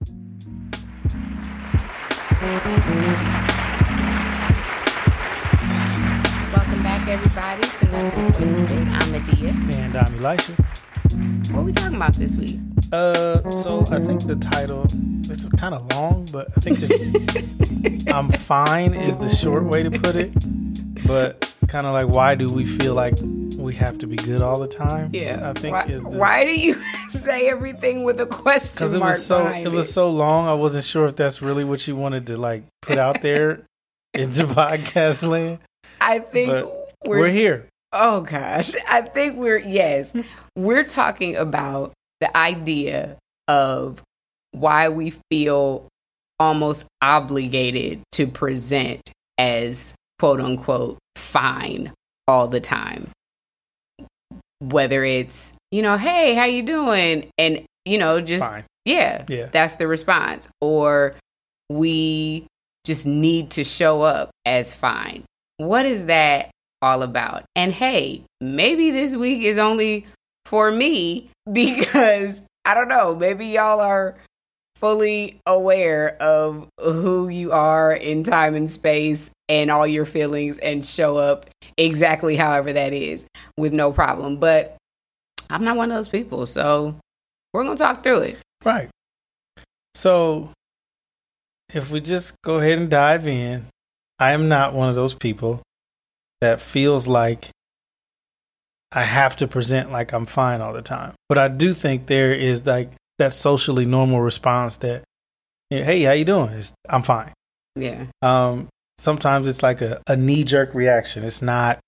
Welcome back, everybody, to Nothing's Wasted. I'm Adia. And I'm Elisha. What are we talking about this week? Uh, so I think the title it's kind of long, but I think it's "I'm fine" is the short way to put it. But kind of like, why do we feel like we have to be good all the time? Yeah, I think why, is the, why do you say everything with a question because it mark was so behind it was so long. I wasn't sure if that's really what you wanted to like put out there into podcast land. I think we're, We're here. Oh gosh, I think we're yes, we're talking about the idea of why we feel almost obligated to present as quote unquote fine all the time. Whether it's, you know, hey, how you doing? And you know, just Fine. yeah, Yeah. that's the response. Or we just need to show up as fine. What is that all about? And hey, maybe this week is only for me because I don't know, maybe y'all are fully aware of who you are in time and space and all your feelings and show up exactly however that is with no problem. But I'm not one of those people, so we're going to talk through it. Right. So, if we just go ahead and dive in, I am not one of those people that feels like I have to present like I'm fine all the time. But I do think there is like that socially normal response that, hey, how you doing? It's, I'm fine. Yeah. Um, sometimes it's like a, a knee jerk reaction. It's not.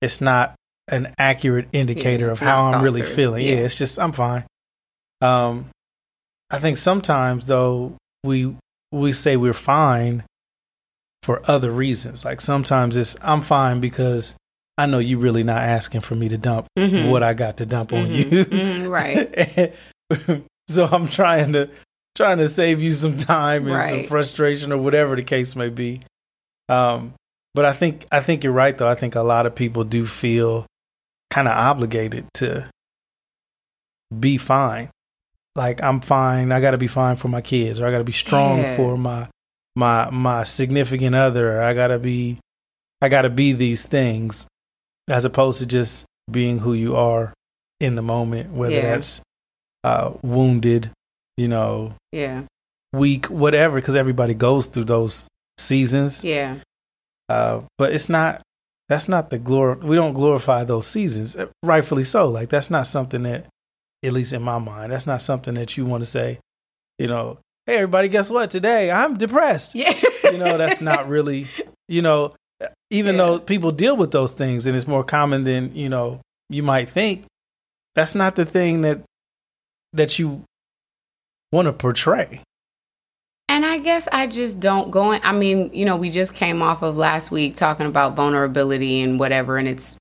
It's not an accurate indicator Yeah, of how I'm really through. feeling. Yeah. Yeah. it's just I'm fine. Um, I think sometimes though we we say we're fine for other reasons. Like sometimes it's I'm fine because I know you're really not asking for me to dump Mhm. what I got to dump on Mhm. you. Mhm, right. so I'm trying to trying to save you some time and some frustration or whatever the case may be. Um, but I think I think you're right though. I think a lot of people do feel kind of obligated to be fine. Like I'm fine. I got to be fine for my kids, or I got to be strong Yeah. for my my my significant other. Or I got to be I got to be these things as opposed to just being who you are in the moment, whether Yeah. that's uh, wounded, you know, Yeah. weak, whatever, because everybody goes through those seasons. Yeah. Uh, but it's not. That's not the glory. We don't glorify those seasons, uh, rightfully so. Like that's not something that, at least in my mind, that's not something that you want to say. You know, hey everybody, guess what? Today I'm depressed. Yeah. You know, that's not really. You know, even Yeah. though people deal with those things and it's more common than you know you might think, that's not the thing that that you want to portray. And I guess I just don't go in. I mean, you know, we just came off of last week talking about vulnerability and whatever and its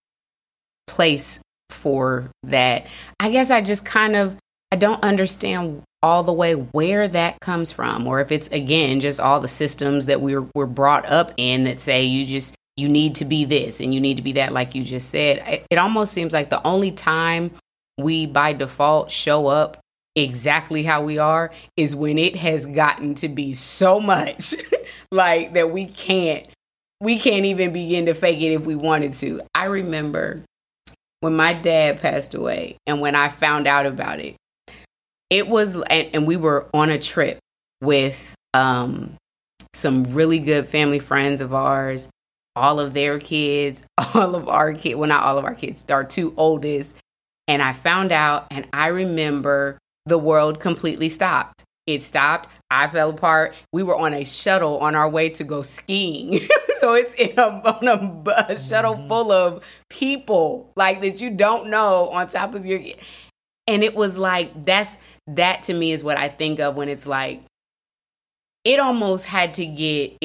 place for that. I guess I just kind of I don't understand all the way where that comes from or if it's again just all the systems that we were, were brought up in that say you just you need to be this and you need to be that like you just said. It, it almost seems like the only time we by default show up exactly how we are is when it has gotten to be so much like that we can't we can't even begin to fake it if we wanted to. I remember when my dad passed away and when I found out about it. It was and, and we were on a trip with um some really good family friends of ours, all of their kids, all of our kids, well not all of our kids, our two oldest. And I found out and I remember the world completely stopped. It stopped. I fell apart. We were on a shuttle on our way to go skiing. so it's in a, on a, a shuttle mm-hmm. full of people like that you don't know on top of your. And it was like, that's, that to me is what I think of when it's like, it almost had to get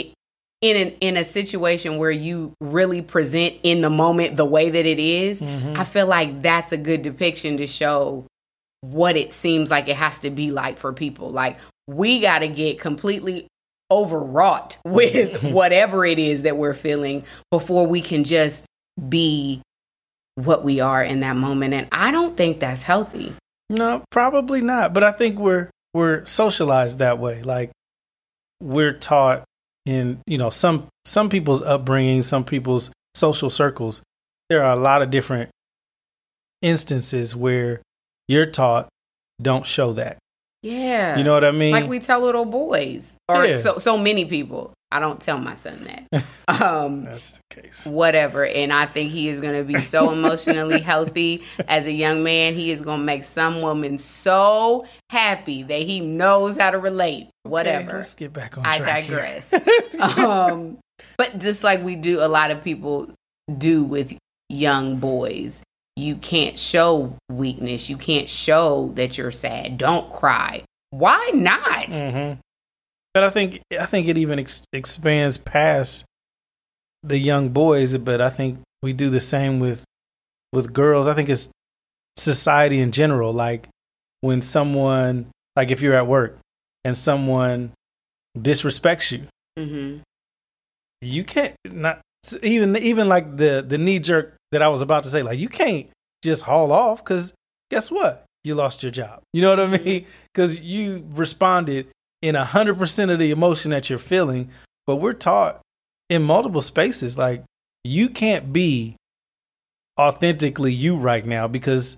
in an, in a situation where you really present in the moment the way that it is, mm-hmm. I feel like that's a good depiction to show what it seems like it has to be like for people. Like we got to get completely overwrought with whatever it is that we're feeling before we can just be what we are in that moment and I don't think that's healthy. No, probably not. But I think we're we're socialized that way. Like we're taught in you know some some people's upbringing, some people's social circles. There are a lot of different instances where you're taught don't show that. Yeah. You know what I mean? Like we tell little boys or Yeah. so so many people. I don't tell my son that. Um That's the case. whatever and I think he is going to be so emotionally healthy as a young man. He is going to make some woman so happy that he knows how to relate. Whatever. Okay, let's get back on I digress. um, but just like we do, a lot of people do with young boys, you can't show weakness. You can't show that you're sad. Don't cry. Why not? hmm But I think I think it even ex- expands past the young boys. But I think we do the same with with girls. I think it's society in general. Like when someone, like if you're at work and someone disrespects you, hmm you can't not even even like the the knee jerk that I was about to say. Like you can't just haul off because guess what? You lost your job. You know what I mean? Because you responded in a hundred percent of the emotion that you're feeling. But we're taught in multiple spaces like you can't be authentically you right now because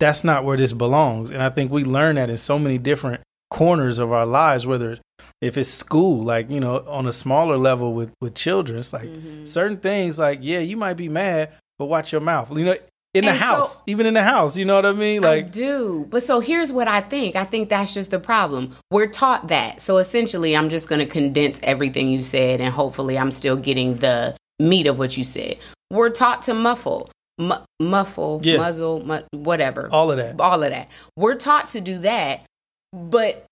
that's not where this belongs. And I think we learn that in so many different corners of our lives, whether it's, if it's school, like, you know, on a smaller level with, with children, it's like Mhm. certain things like, yeah, you might be mad, but watch your mouth. You know, in the And so- house, even in the house, you know what I mean? I Like, do. But so here's what I think. I think that's just the problem. We're taught that. So essentially, I'm just going to condense everything you said, and hopefully, I'm still getting the meat of what you said. We're taught to muffle, mu- muffle, Yeah. muzzle, mu- whatever, all of that. all of that. We're taught to do that, but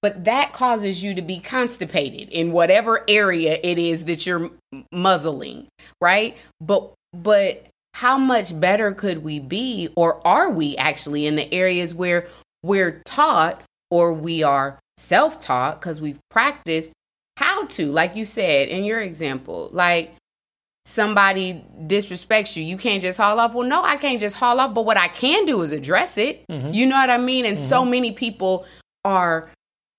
but that causes you to be constipated in whatever area it is that you're muzzling, right? But but how much better could we be or are we actually in the areas where we're taught or we are self-taught cuz we've practiced how to like you said in your example like somebody disrespects you, you can't just haul off. Well, no, I can't just haul off, but what I can do is address it. Mhm. You know what I mean? And so many people are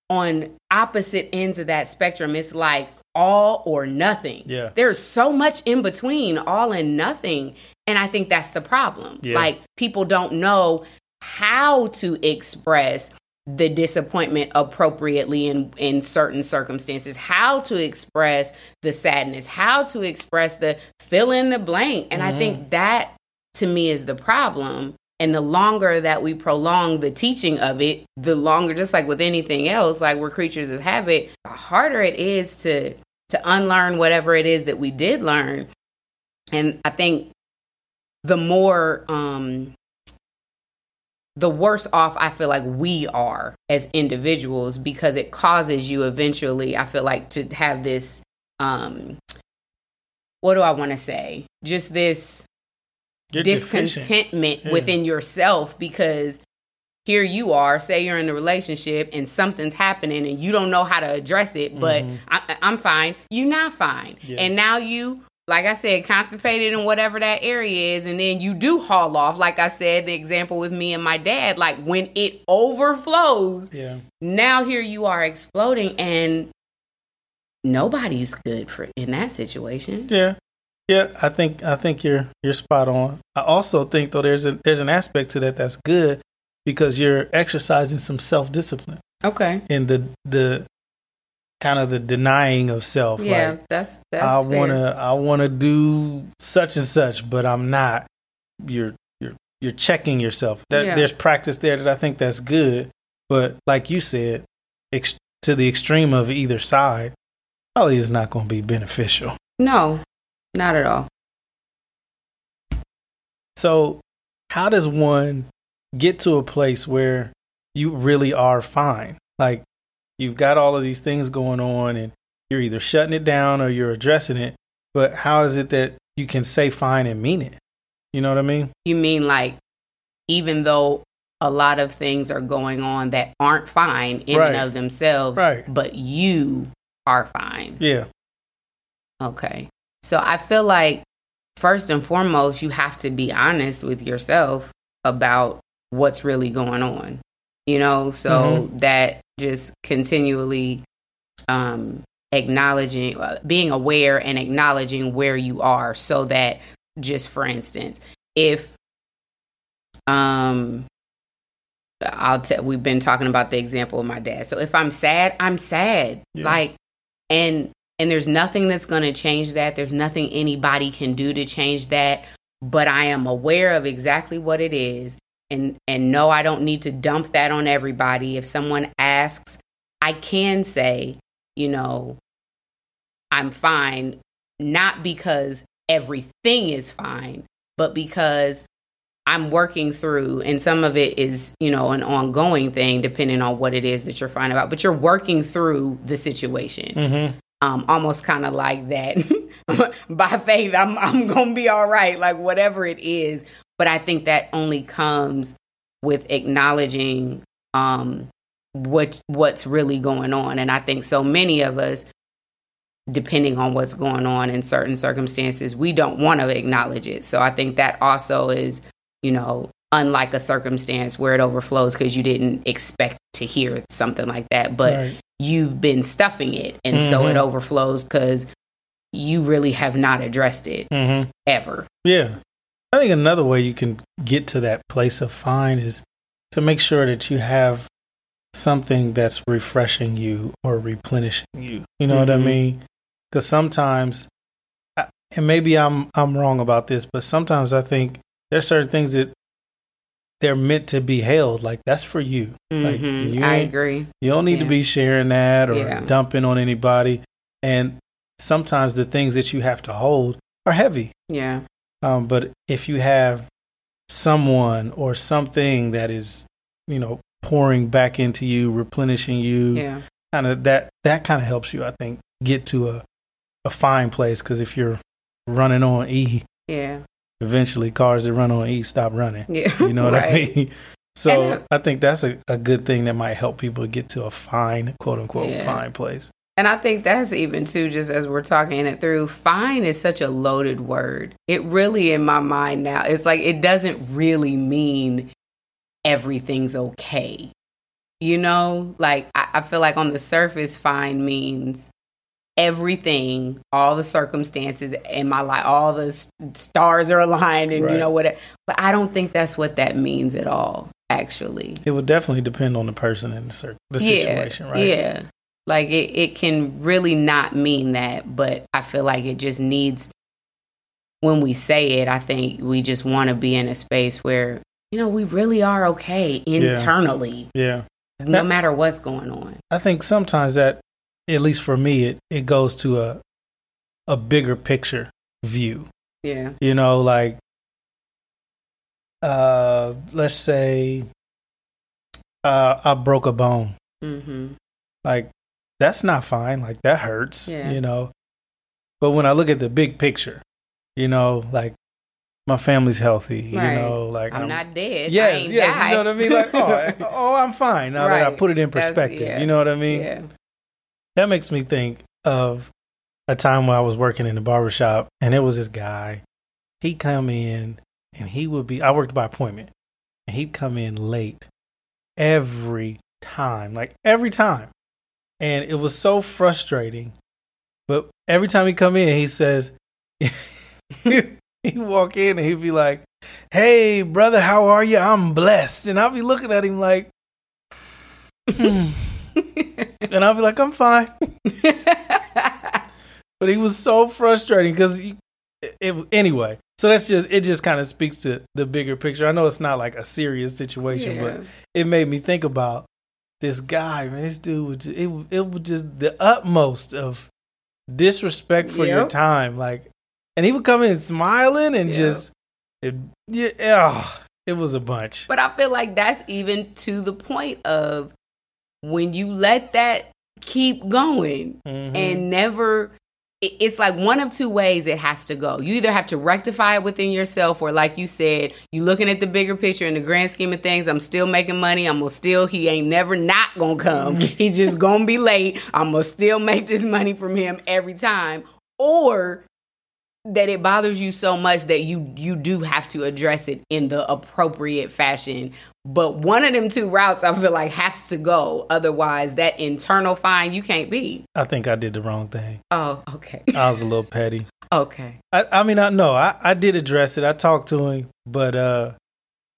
on opposite ends of that spectrum. It's like all or nothing. Yeah. There's so much in between all and nothing. And I think that's the problem. Yeah. Like people don't know how to express the disappointment appropriately in in certain circumstances how to express the sadness how to express the fill in the blank and i think mm-hmm. that to me is the problem and the longer that we prolong the teaching of it the longer just like with anything else like we're creatures of habit the harder it is to to unlearn whatever it is that we did learn and i think the more um the worse off I feel like we are as individuals because it causes you eventually, I feel like, to have this um what do I want to say? Just this You're discontentment Yeah. within yourself because here you are, say you're in a relationship and something's happening and you don't know how to address it, but I, I'm fine. You're not fine. Mm-hmm. Yeah. And now you, like I said, constipated in whatever that area is, and then you do haul off. Like I said, the example with me and my dad, like when it overflows, Yeah. now here you are exploding and nobody's good for in that situation. Yeah. Yeah, I think I think you're you're spot on. I also think though there's a there's an aspect to that that's good because you're exercising some self discipline Okay. in the the kind of the denying of self. Yeah, Like that's that's I wanna I wanna do such and such, but I'm not. You're you're you're checking yourself. That, Yeah. There's practice there that I think that's good, but like you said, ex- to the extreme of either side, probably is not going to be beneficial. No, not at all. So, how does one get to a place where you really are fine? Like, you've got all of these things going on and you're either shutting it down or you're addressing it, but how is it that you can say fine and mean it? You know what I mean? You mean like even though a lot of things are going on that aren't fine in Right. and of themselves, Right. but you are fine. Yeah. Okay. So I feel like first and foremost, you have to be honest with yourself about what's really going on you know, so mm-hmm. that just continually um, acknowledging, uh, being aware and acknowledging where you are so that just for instance, if um I'll tell we've been talking about the example of my dad. So if I'm sad, I'm sad. Yeah. Like and and there's nothing that's going to change that. There's nothing anybody can do to change that, but I am aware of exactly what it is and and no I don't need to dump that on everybody. If someone asks, I can say, you know, I'm fine not because everything is fine, but because I'm working through, and some of it is, you know, an ongoing thing depending on what it is that you're finding about, but you're working through the situation. Mm-hmm. Um, almost kind of like that by faith, I'm, I'm to be all right, like whatever it is. But I think that only comes with acknowledging um, what what's really going on. And I think so many of us depending on what's going on in certain circumstances, we don't want to acknowledge it. So I think that also is, you know, unlike a circumstance where it overflows because you didn't expect to hear something like that, but right. you've been stuffing it. And mm-hmm. so it mm-hmm. overflows because you really have not addressed it mm-hmm. ever. Yeah. I think another way you can get to that place of fine is to make sure that you have something that's refreshing you or replenishing you. You know mm-hmm. what I mm-hmm. mean? because sometimes, and maybe I'm I'm wrong about this, but sometimes I think there's certain things that they're meant to be held. Like that's for you. Mm-hmm. Like you I agree. You don't need yeah. to be sharing that or yeah. dumping on anybody. And sometimes the things that you have to hold are heavy. Yeah. Um, but if you have someone or something that is, you know, pouring back into you, replenishing you, yeah. kind of that that kind of helps you, I think, get to a a fine place because if you're running on E, yeah, eventually cars that run on E stop running. Yeah, you know what right. I mean. So and, uh, I think that's a, a good thing that might help people get to a fine, quote unquote, yeah. fine place. And I think that's even too, just as we're talking it through, fine is such a loaded word. It really, in my mind now, it's like it doesn't really mean everything's okay. You know, like I, I feel like on the surface, fine means everything, all the circumstances in my life, all the stars are aligned and right. you know what. But I don't think that's what that means at all. Actually, it would definitely depend on the person and the, the situation, yeah, right? Yeah, like it, it can really not mean that, but I feel like it just needs. When we say it, I think we just want to be in a space where you know we really are okay internally. Yeah. yeah. No matter what's going on. I think sometimes that at least for me, it, it goes to a a bigger picture view. Yeah. You know, like uh let's say uh I broke a bone. Mm-hmm. Like that's not fine. Like that hurts. Yeah. You know. But when I look at the big picture, you know, like my family's healthy. Right. You know, like I'm, I'm not dead. Yes, yes. Died. You know what I mean? Like, oh, oh, I'm fine now right. that I put it in perspective. Yeah. You know what I mean? Yeah. That makes me think of a time when I was working in the barbershop and it was this guy. He'd come in and he would be, I worked by appointment, and he'd come in late every time, like every time. And it was so frustrating. But every time he come in, he says, he'd walk in and he'd be like, Hey, brother, how are you? I'm blessed. And I'll be looking at him like, hmm. and I'll be like, I'm fine. but he was so frustrating because anyway. So that's just it. Just kind of speaks to the bigger picture. I know it's not like a serious situation, yeah. but it made me think about this guy. Man, this dude was just, it. It was just the utmost of disrespect for yep. your time. Like, and he would come in smiling and yep. just it, yeah. Oh, it was a bunch. But I feel like that's even to the point of when you let that keep going mm-hmm. and never it's like one of two ways it has to go. You either have to rectify it within yourself, or like you said, you're looking at the bigger picture in the grand scheme of things. I'm still making money. I'm gonna still. He ain't never not gonna come. Mm-hmm. He's just gonna be late. I'm gonna still make this money from him every time. Or that it bothers you so much that you you do have to address it in the appropriate fashion. But one of them two routes I feel like has to go. Otherwise, that internal fine you can't be. I think I did the wrong thing. Oh, okay. I was a little petty. okay. I, I mean, I know I, I did address it. I talked to him, but uh,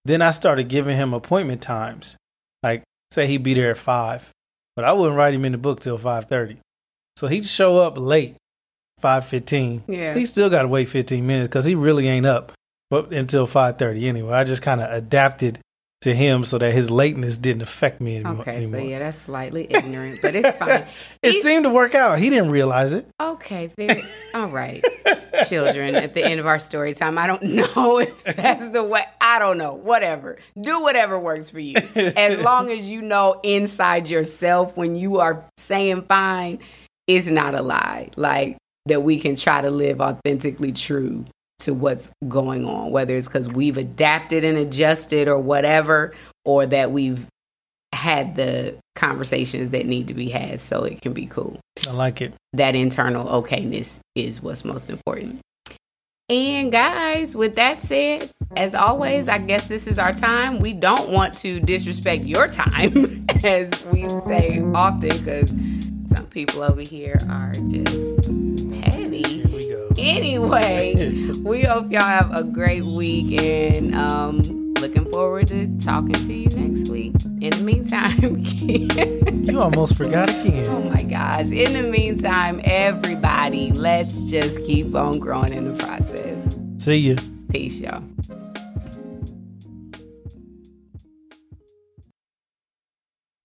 then I started giving him appointment times. Like, say he'd be there at five, but I wouldn't write him in the book till five thirty. So he'd show up late, five fifteen. Yeah. He still got to wait fifteen minutes because he really ain't up, but until five thirty anyway. I just kind of adapted to him so that his lateness didn't affect me anymore. Okay, so yeah, that's slightly ignorant, but it's fine. it He's- seemed to work out. He didn't realize it. Okay, very all right. Children at the end of our story time. I don't know if that's the way. I don't know. Whatever. Do whatever works for you. As long as you know inside yourself when you are saying fine, it's not a lie. Like that we can try to live authentically true to what's going on, whether it's because we've adapted and adjusted or whatever, or that we've had the conversations that need to be had so it can be cool I like it. that internal okayness is what's most important. And guys, with that said, as always, I guess this is our time. We don't want to disrespect your time, as we say often, because some people over here are just Anyway, we hope y'all have a great week and um, looking forward to talking to you next week. In the meantime, You almost forgot again. Oh my gosh. In the meantime, everybody, let's just keep on growing in the process. See you. Peace, y'all.